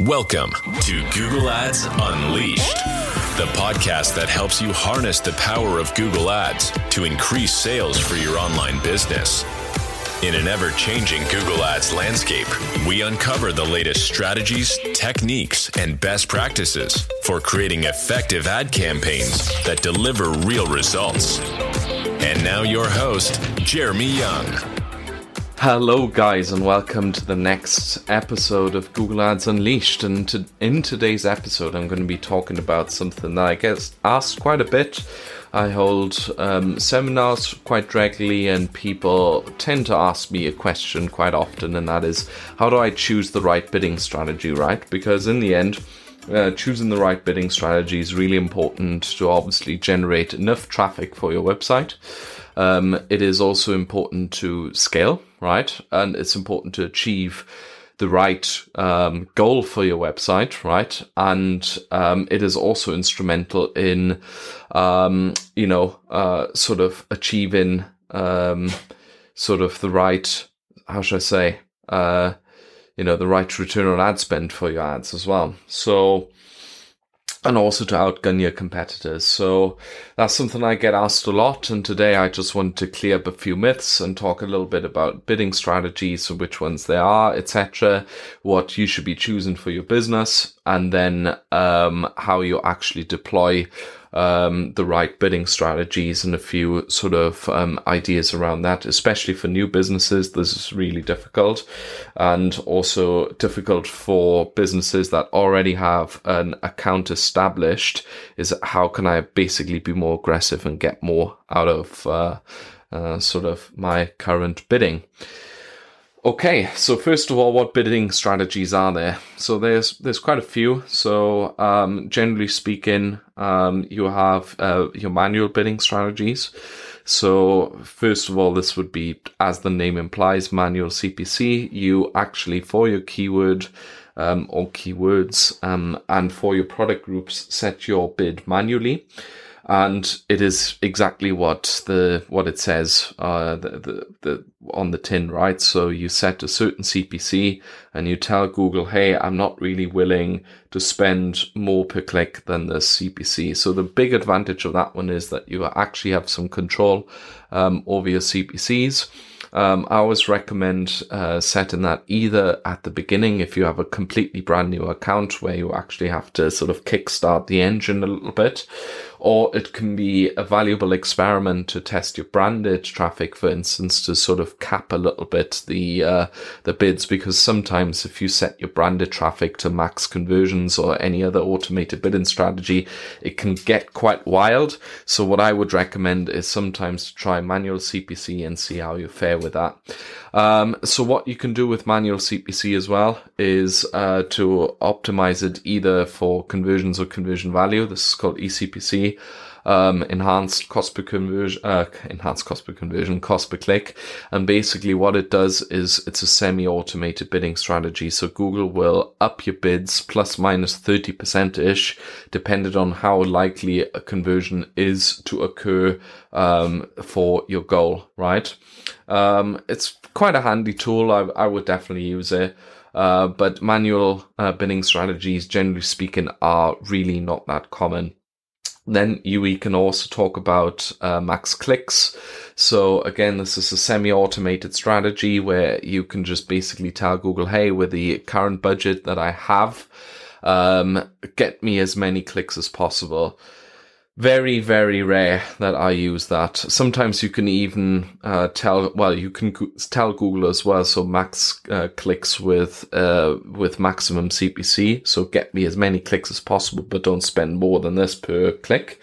Welcome to Google Ads Unleashed, the podcast that helps you harness the power of Google Ads to increase sales for your online business. In an ever changing Google Ads landscape, we uncover the latest strategies, techniques, and best practices for creating effective ad campaigns that deliver real results. And now, your host, Jeremy Young. Hello, guys, and welcome to the next episode of Google Ads Unleashed. And to, in today's episode, I'm going to be talking about something that I get asked quite a bit. I hold um, seminars quite regularly, and people tend to ask me a question quite often, and that is how do I choose the right bidding strategy, right? Because in the end, uh, choosing the right bidding strategy is really important to obviously generate enough traffic for your website. Um, it is also important to scale, right? And it's important to achieve the right um, goal for your website, right? And um, it is also instrumental in, um, you know, uh, sort of achieving um, sort of the right, how should I say, uh, you know, the right return on ad spend for your ads as well. So, and also to outgun your competitors. So that's something I get asked a lot. And today I just want to clear up a few myths and talk a little bit about bidding strategies which ones there are, etc., what you should be choosing for your business, and then um, how you actually deploy um, the right bidding strategies and a few sort of um, ideas around that, especially for new businesses. This is really difficult and also difficult for businesses that already have an account established. Is how can I basically be more aggressive and get more out of uh, uh, sort of my current bidding? Okay, so first of all, what bidding strategies are there? So there's there's quite a few. So um, generally speaking, um, you have uh, your manual bidding strategies. So first of all, this would be, as the name implies, manual CPC. You actually for your keyword um, or keywords um, and for your product groups set your bid manually and it is exactly what the what it says uh, the, the, the on the tin, right? So you set a certain CPC and you tell Google, "Hey, I'm not really willing to spend more per click than the CPC." So the big advantage of that one is that you actually have some control um, over your CPCs. Um, I always recommend uh, setting that either at the beginning if you have a completely brand new account where you actually have to sort of kickstart the engine a little bit, or it can be a valuable experiment to test your branded traffic, for instance, to sort of cap a little bit the uh, the bids because sometimes if you set your branded traffic to max conversions or any other automated bidding strategy, it can get quite wild. So what I would recommend is sometimes to try manual CPC and see how you fare with that. Um, so what you can do with manual CPC as well is uh, to optimize it either for conversions or conversion value. This is called eCPC. Um, enhanced cost per conversion, uh, enhanced cost per conversion, cost per click. And basically what it does is it's a semi-automated bidding strategy. So Google will up your bids plus minus 30% ish, depending on how likely a conversion is to occur, um, for your goal, right? Um, it's quite a handy tool. I, I would definitely use it. Uh, but manual uh, bidding strategies, generally speaking, are really not that common. Then you, we can also talk about uh, max clicks. So again, this is a semi-automated strategy where you can just basically tell Google, "Hey, with the current budget that I have, um, get me as many clicks as possible." Very very rare that i use that sometimes you can even uh, tell well you can go- tell google as well so max uh, clicks with uh, with maximum cpc so get me as many clicks as possible but don't spend more than this per click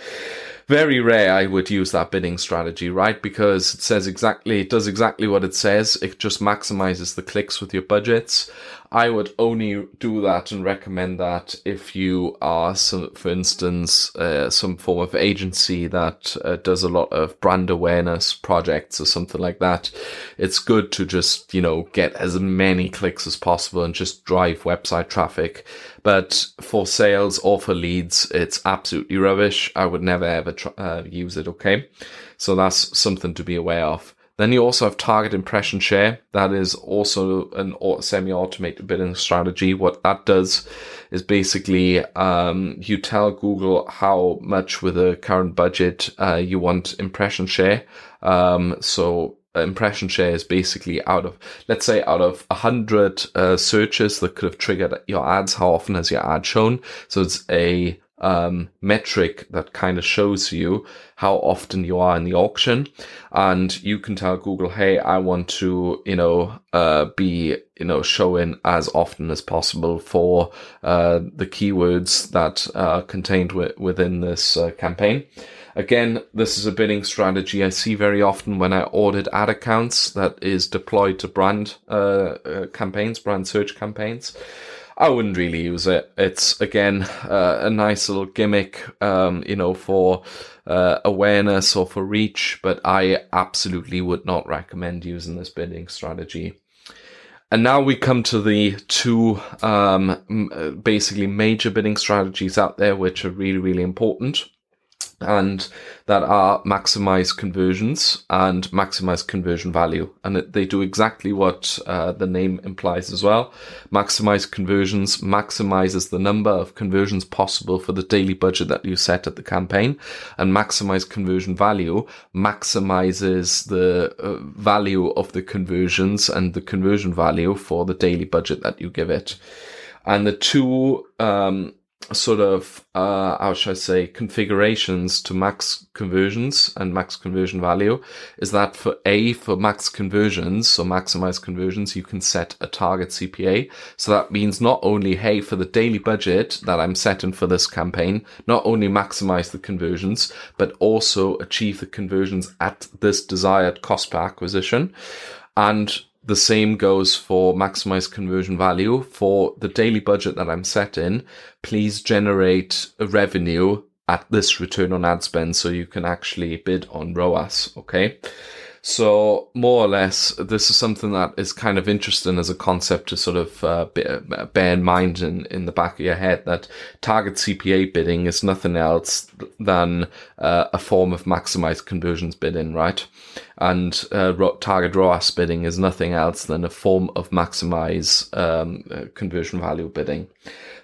very rare I would use that bidding strategy, right? Because it says exactly, it does exactly what it says. It just maximizes the clicks with your budgets. I would only do that and recommend that if you are, some, for instance, uh, some form of agency that uh, does a lot of brand awareness projects or something like that. It's good to just, you know, get as many clicks as possible and just drive website traffic. But for sales or for leads, it's absolutely rubbish. I would never ever try, uh, use it. Okay. So that's something to be aware of. Then you also have target impression share. That is also an semi-automated bidding strategy. What that does is basically um, you tell Google how much with the current budget uh, you want impression share. Um, so impression share is basically out of let's say out of 100 uh, searches that could have triggered your ads how often has your ad shown so it's a um, metric that kind of shows you how often you are in the auction and you can tell google hey i want to you know uh, be you know showing as often as possible for uh, the keywords that are contained w- within this uh, campaign Again, this is a bidding strategy I see very often when I audit ad accounts that is deployed to brand uh, uh, campaigns, brand search campaigns. I wouldn't really use it. It's again uh, a nice little gimmick, um, you know, for uh, awareness or for reach, but I absolutely would not recommend using this bidding strategy. And now we come to the two um, uh, basically major bidding strategies out there, which are really, really important and that are maximize conversions and maximize conversion value. And it, they do exactly what uh, the name implies as well. Maximize conversions maximizes the number of conversions possible for the daily budget that you set at the campaign. And maximize conversion value maximizes the uh, value of the conversions and the conversion value for the daily budget that you give it. And the two, um, sort of uh, how should I say configurations to max conversions and max conversion value. Is that for a for max conversions so maximize conversions you can set a target CPA so that means not only hey for the daily budget that I'm setting for this campaign not only maximize the conversions but also achieve the conversions at this desired cost per acquisition. And the same goes for maximize conversion value for the daily budget that I'm set in. Please generate a revenue at this return on ad spend so you can actually bid on ROAS. Okay. So more or less, this is something that is kind of interesting as a concept to sort of uh, bear in mind in, in the back of your head that target CPA bidding is nothing else than uh, a form of maximized conversions bidding, right? And uh, target ROAS bidding is nothing else than a form of maximize um, uh, conversion value bidding.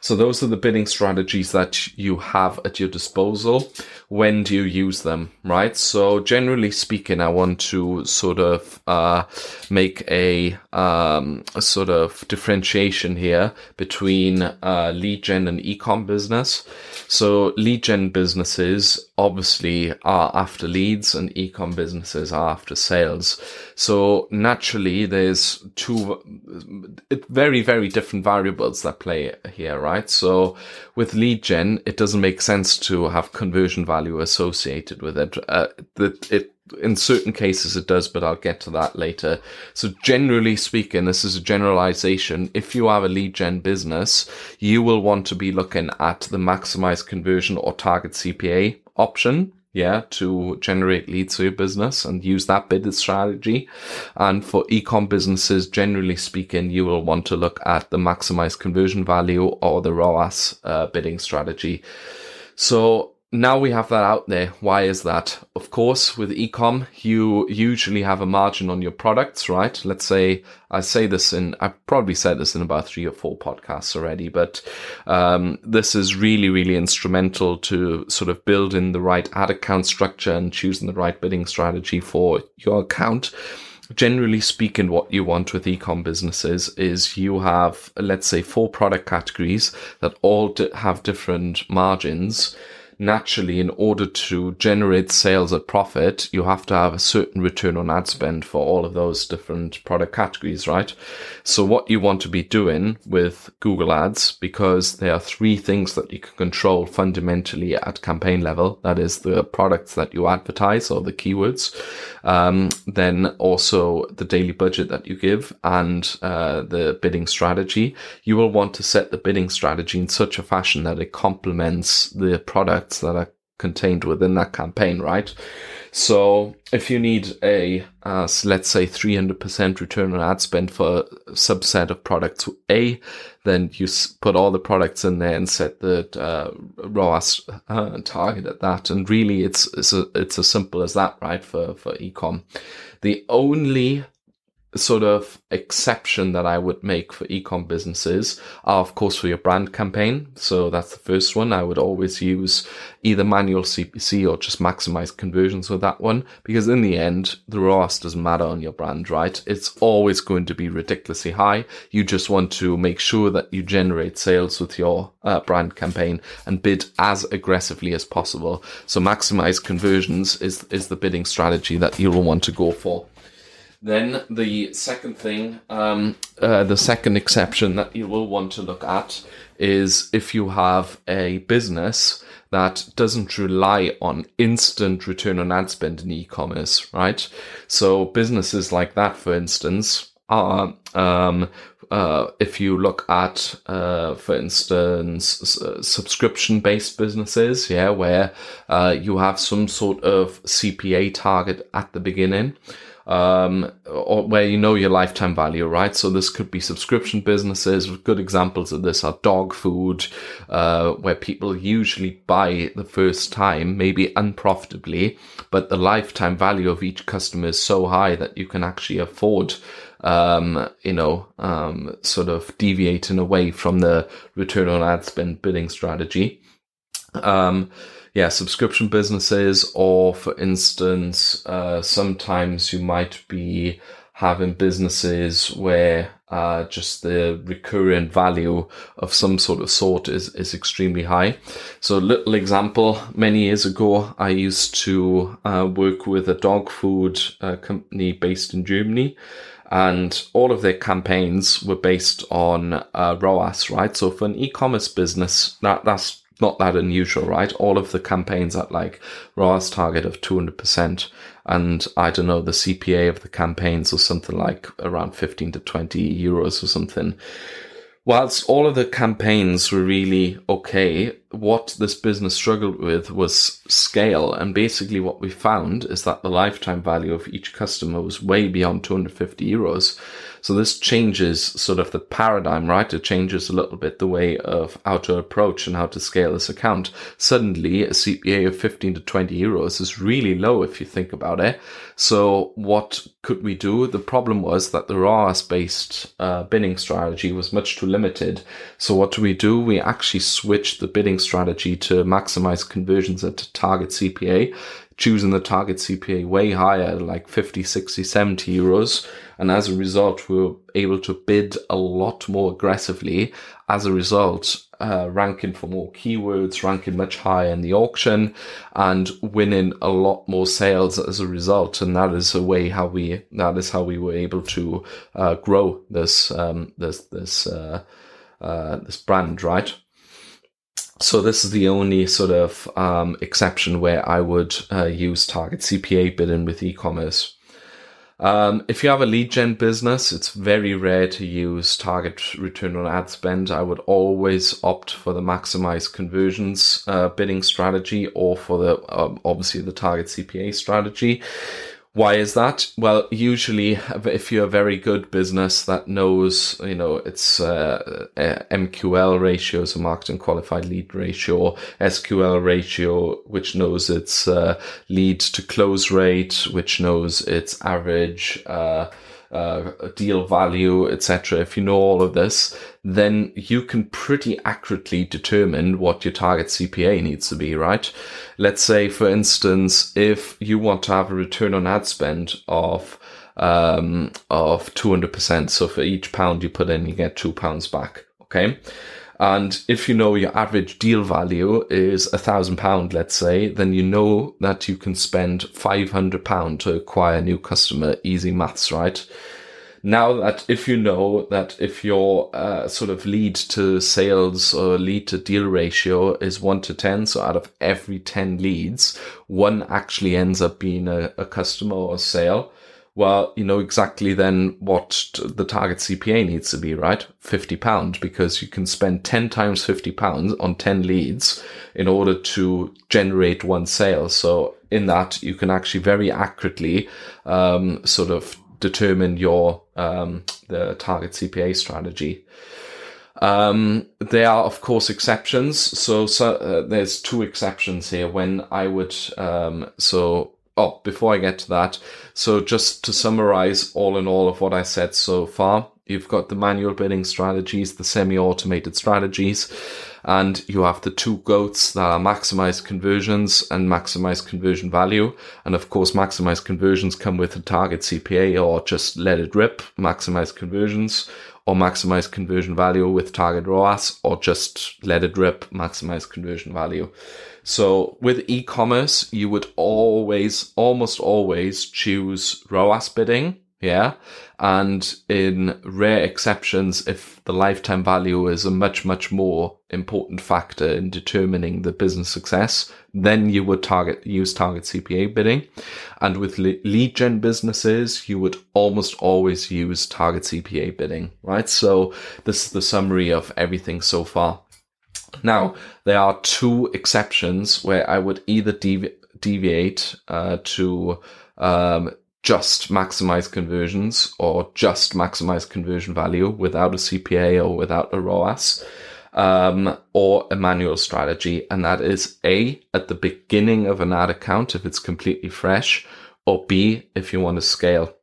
So those are the bidding strategies that you have at your disposal. When do you use them, right? So generally speaking, I want to sort of uh, make a, um, a, sort of differentiation here between uh, lead gen and ecom business. So lead gen businesses obviously are after leads and ecom businesses are after sales. So naturally, there's two very, very different variables that play here, right? So with lead gen, it doesn't make sense to have conversion value associated with it. Uh, that it in certain cases it does, but I'll get to that later. So generally speaking, this is a generalization. If you have a lead gen business, you will want to be looking at the maximize conversion or target CPA option yeah, to generate leads for your business and use that bid strategy. And for ecom businesses, generally speaking, you will want to look at the maximize conversion value or the ROAS uh, bidding strategy. So now we have that out there. Why is that? Of course, with ecom, you usually have a margin on your products, right? Let's say I say this in, I've probably said this in about three or four podcasts already, but um, this is really, really instrumental to sort of build in the right ad account structure and choosing the right bidding strategy for your account generally speaking, what you want with ecom businesses is you have, let's say, four product categories that all have different margins naturally, in order to generate sales at profit, you have to have a certain return on ad spend for all of those different product categories, right? So what you want to be doing with Google ads, because there are three things that you can control fundamentally at campaign level. That is the products that you advertise or the keywords. Um, then also the daily budget that you give and uh, the bidding strategy. You will want to set the bidding strategy in such a fashion that it complements the product that are contained within that campaign, right? So if you need a, uh, let's say 300% return on ad spend for a subset of products A, then you put all the products in there and set the uh, ROAS uh, target at that. And really it's, it's, it's as simple as that, right? For, for ecom. The only sort of exception that I would make for ecom businesses are, of course, for your brand campaign. So that's the first one. I would always use either manual CPC or just maximize conversions with that one, because in the end, the ROAS doesn't matter on your brand, right? It's always going to be ridiculously high. You just want to make sure that you generate sales with your uh, brand campaign and bid as aggressively as possible. So maximize conversions is, is the bidding strategy that you will want to go for. Then the second thing, um, uh, the second exception that you will want to look at is if you have a business that doesn't rely on instant return on ad spend in e-commerce, right? So businesses like that, for instance, are um, uh, if you look at, uh, for instance, uh, subscription-based businesses, yeah, where uh, you have some sort of CPA target at the beginning um, or where you know your lifetime value, right? So this could be subscription businesses. Good examples of this are dog food, uh, where people usually buy the first time, maybe unprofitably, but the lifetime value of each customer is so high that you can actually afford um, you know, um, sort of deviating away from the return on ad spend bidding strategy. Um, yeah, subscription businesses, or for instance, uh, sometimes you might be having businesses where uh, just the recurrent value of some sort of sort is, is extremely high. So, little example, many years ago, I used to uh, work with a dog food uh, company based in Germany. And all of their campaigns were based on uh, ROAS, right? So for an e-commerce business, that, that's not that unusual, right? All of the campaigns at like ROAS target of 200%. And I don't know, the CPA of the campaigns was something like around 15 to 20 euros or something. Whilst all of the campaigns were really okay, what this business struggled with was scale. And basically what we found is that the lifetime value of each customer was way beyond 250 euros. So this changes sort of the paradigm, right? It changes a little bit the way of how to approach and how to scale this account. Suddenly a CPA of 15 to 20 euros is really low if you think about it. So what could we do? The problem was that the ROAS based uh, bidding strategy was much too limited. So what do we do? We actually switched the bidding strategy to maximize conversions at target CPA choosing the target CPA way higher, like 50, 60, 70 euros. And as a result, we were able to bid a lot more aggressively. As a result, uh, ranking for more keywords, ranking much higher in the auction and winning a lot more sales as a result. And that is a way how we, that is how we were able to, uh, grow this, um, this, this, uh, uh this brand, right? So this is the only sort of um, exception where I would uh, use target CPA bidding with e-commerce. Um, if you have a lead gen business, it's very rare to use target return on ad spend. I would always opt for the maximize conversions uh, bidding strategy or for the um, obviously the target CPA strategy. Why is that? Well, usually, if you're a very good business that knows, you know, it's uh, MQL ratio, so marketing qualified lead ratio, SQL ratio, which knows its uh, lead to close rate, which knows its average. Uh, uh, deal value, etc. If you know all of this, then you can pretty accurately determine what your target CPA needs to be, right? Let's say, for instance, if you want to have a return on ad spend of um, of 200%. So for each pound you put in, you get two pounds back. Okay. And if you know your average deal value is a thousand pound, let's say, then you know that you can spend 500 pound to acquire a new customer. Easy maths, right? Now that if you know that if your uh, sort of lead to sales or lead to deal ratio is one to 10, so out of every 10 leads, one actually ends up being a, a customer or a sale well, you know exactly then what the target CPA needs to be, right? 50 pounds because you can spend 10 times 50 pounds on 10 leads in order to generate one sale. So in that, you can actually very accurately, um, sort of determine your, um, the target CPA strategy. Um, there are of course exceptions. So, so uh, there's two exceptions here when I would, um, so oh, before I get to that, so just to summarize all in all of what I said so far, you've got the manual bidding strategies, the semi-automated strategies, and you have the two goats that are maximize conversions and maximize conversion value. And of course, maximize conversions come with a target CPA or just let it rip, maximize conversions or maximize conversion value with target ROAS or just let it rip, maximize conversion value. So with e-commerce, you would always, almost always choose ROAS bidding. Yeah. And in rare exceptions, if the lifetime value is a much, much more important factor in determining the business success, then you would target, use target CPA bidding. And with lead gen businesses, you would almost always use target CPA bidding, right? So this is the summary of everything so far. Now, there are two exceptions where I would either devi- deviate uh, to um, just maximize conversions or just maximize conversion value without a CPA or without a ROAS. Um, or a manual strategy. And that is A, at the beginning of an ad account, if it's completely fresh, or B, if you want to scale.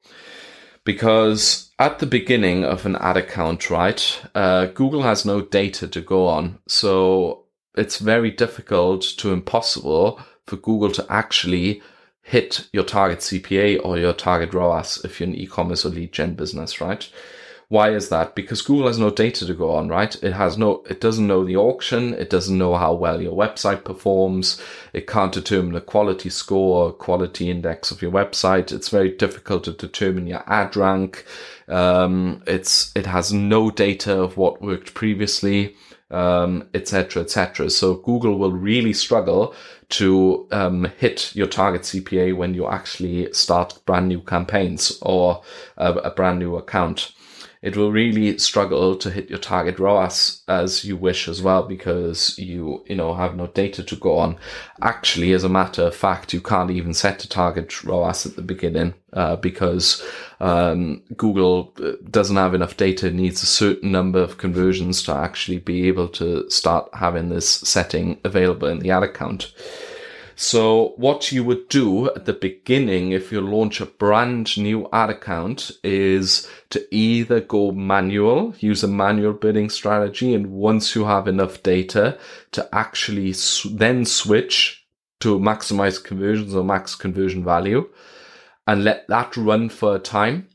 Because at the beginning of an ad account, right, uh, Google has no data to go on. So it's very difficult to impossible for Google to actually hit your target CPA or your target ROAS if you're an e-commerce or lead gen business, right? Why is that? Because Google has no data to go on, right? It has no, it doesn't know the auction. It doesn't know how well your website performs. It can't determine the quality score or quality index of your website. It's very difficult to determine your ad rank. Um, it's, it has no data of what worked previously, um, etc., etc. So Google will really struggle to um, hit your target CPA when you actually start brand new campaigns or a, a brand new account it will really struggle to hit your target ROAS as you wish as well because you, you know, have no data to go on. Actually, as a matter of fact, you can't even set a target ROAS at the beginning uh, because um, Google uh, doesn't have enough data. Needs a certain number of conversions to actually be able to start having this setting available in the ad account. So what you would do at the beginning, if you launch a brand new ad account is to either go manual, use a manual bidding strategy. And once you have enough data to actually then switch to maximize conversions or max conversion value and let that run for a time.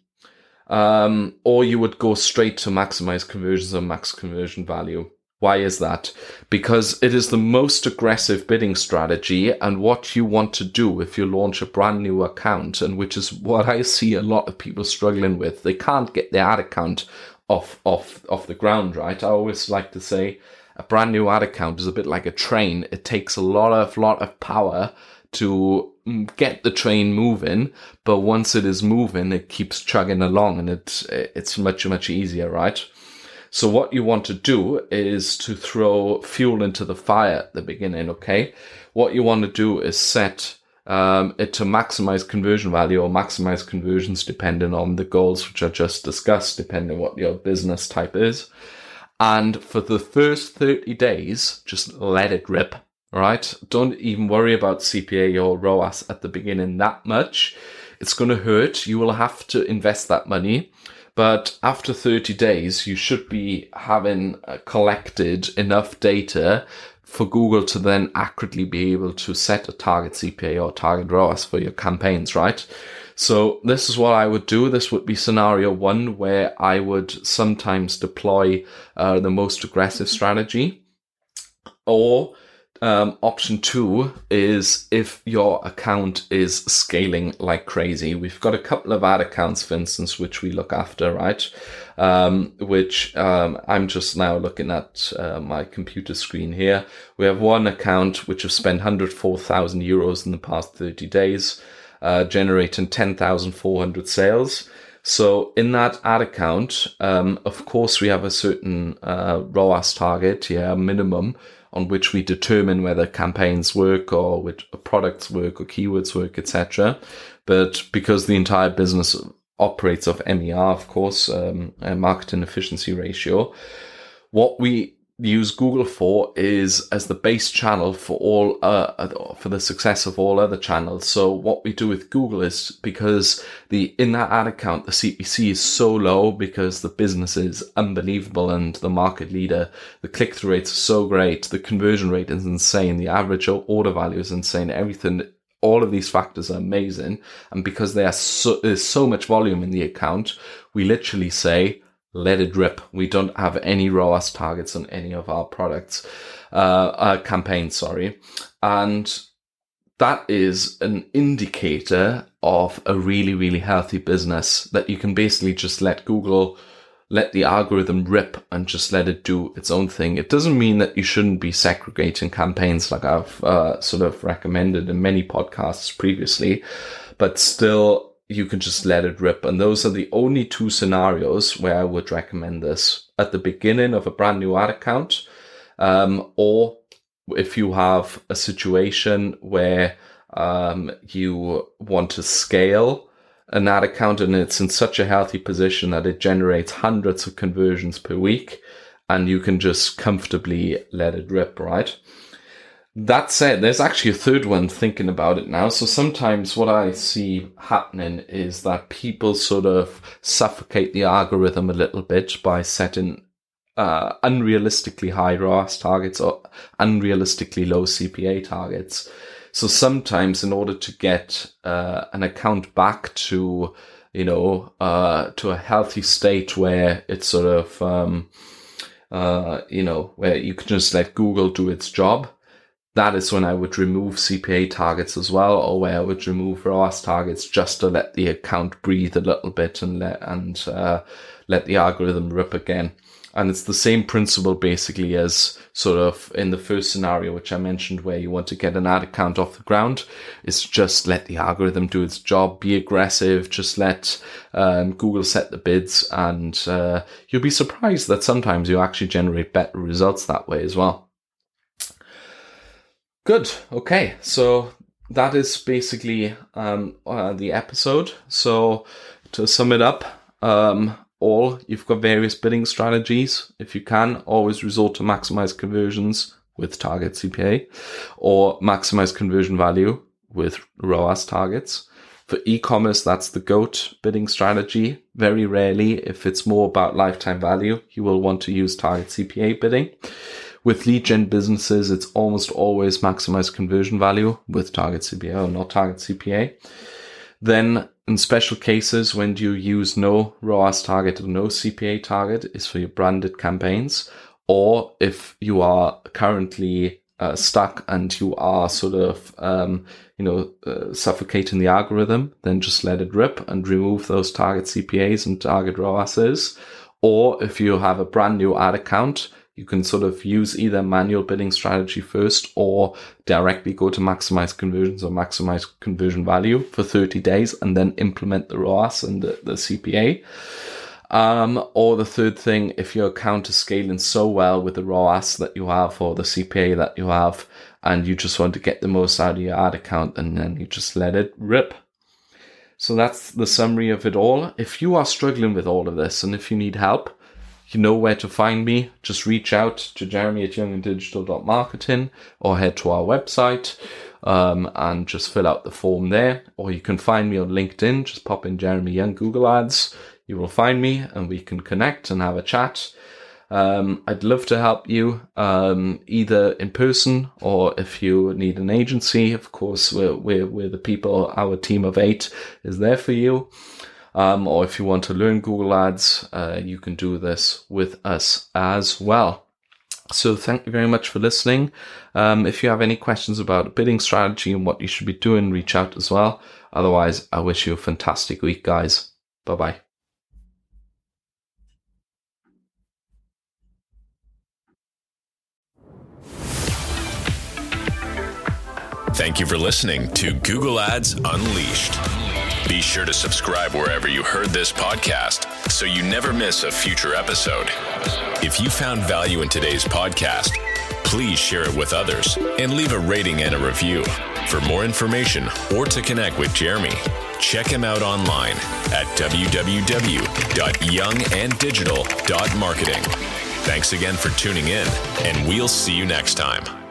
Um, or you would go straight to maximize conversions or max conversion value. Why is that? Because it is the most aggressive bidding strategy and what you want to do if you launch a brand new account, and which is what I see a lot of people struggling with. They can't get their ad account off off off the ground, right? I always like to say a brand new ad account is a bit like a train. It takes a lot of lot of power to mm, get the train moving, but once it is moving, it keeps chugging along and it's it's much much easier, right? So what you want to do is to throw fuel into the fire at the beginning. Okay. What you want to do is set um, it to maximize conversion value or maximize conversions depending on the goals which I just discussed, depending on what your business type is. And for the first 30 days, just let it rip. Right. Don't even worry about CPA or ROAS at the beginning that much. It's going to hurt. You will have to invest that money but after 30 days, you should be having uh, collected enough data for Google to then accurately be able to set a target CPA or target ROAS for your campaigns, right? So this is what I would do. This would be scenario one where I would sometimes deploy uh, the most aggressive strategy or um, option two is if your account is scaling like crazy. We've got a couple of ad accounts, for instance, which we look after, right? Um, which um, I'm just now looking at uh, my computer screen here. We have one account which have spent 104,000 euros in the past 30 days. uh, generating 10,400 sales. So in that ad account, um, of course, we have a certain uh, ROAS target, yeah, minimum, on which we determine whether campaigns work or which products work or keywords work, etc. But because the entire business operates off MER, of course, um, a marketing efficiency ratio, what we use Google for is as the base channel for all uh, for the success of all other channels. So what we do with Google is because the in that ad account the CPC is so low because the business is unbelievable and the market leader. The click through rates are so great. The conversion rate is insane. The average order value is insane. Everything. All of these factors are amazing, and because there so, there's so much volume in the account, we literally say let it rip. We don't have any ROAS targets on any of our products, uh, uh, campaigns, sorry. And that is an indicator of a really, really healthy business that you can basically just let Google let the algorithm rip and just let it do its own thing. It doesn't mean that you shouldn't be segregating campaigns like I've uh, sort of recommended in many podcasts previously, but still you can just let it rip. And those are the only two scenarios where I would recommend this at the beginning of a brand new ad account, um, or if you have a situation where um, you want to scale an ad account and it's in such a healthy position that it generates hundreds of conversions per week and you can just comfortably let it rip, right? That said, there's actually a third one thinking about it now. So sometimes what I see happening is that people sort of suffocate the algorithm a little bit by setting uh, unrealistically high ROAS targets or unrealistically low CPA targets. So sometimes in order to get uh, an account back to, you know, uh, to a healthy state where it's sort of, um, uh, you know, where you can just let Google do its job, that is when I would remove CPA targets as well, or where I would remove ROAS targets just to let the account breathe a little bit and let and uh, let the algorithm rip again. And it's the same principle basically as sort of in the first scenario, which I mentioned, where you want to get an ad account off the ground. Is just let the algorithm do its job, be aggressive, just let um, Google set the bids, and uh, you'll be surprised that sometimes you actually generate better results that way as well. Good. Okay. So that is basically um, uh, the episode. So to sum it up, um, all you've got various bidding strategies. If you can, always resort to maximize conversions with target CPA or maximize conversion value with ROAS targets. For e-commerce, that's the GOAT bidding strategy. Very rarely, if it's more about lifetime value, you will want to use target CPA bidding. With lead gen businesses, it's almost always maximize conversion value with target CPA or not target CPA. Then in special cases, when you use no ROAS target or no CPA target is for your branded campaigns. Or if you are currently uh, stuck and you are sort of, um, you know, uh, suffocating the algorithm, then just let it rip and remove those target CPAs and target ROASs. Or if you have a brand new ad account, you can sort of use either manual bidding strategy first or directly go to maximize conversions or maximize conversion value for 30 days and then implement the ROAS and the, the CPA. Um, or the third thing, if your account is scaling so well with the ROAS that you have or the CPA that you have, and you just want to get the most out of your ad account, and then you just let it rip. So that's the summary of it all. If you are struggling with all of this and if you need help, you know where to find me. Just reach out to Jeremy at younganddigital.marketing or head to our website um, and just fill out the form there. Or you can find me on LinkedIn. Just pop in Jeremy Young Google Ads. You will find me and we can connect and have a chat. Um, I'd love to help you um, either in person or if you need an agency. Of course, we're, we're, we're the people, our team of eight is there for you. Um, or if you want to learn Google Ads, uh, you can do this with us as well. So thank you very much for listening. Um, if you have any questions about bidding strategy and what you should be doing, reach out as well. Otherwise, I wish you a fantastic week, guys. Bye bye. Thank you for listening to Google Ads Unleashed. Be sure to subscribe wherever you heard this podcast so you never miss a future episode. If you found value in today's podcast, please share it with others and leave a rating and a review. For more information or to connect with Jeremy, check him out online at www.younganddigital.marketing. Thanks again for tuning in, and we'll see you next time.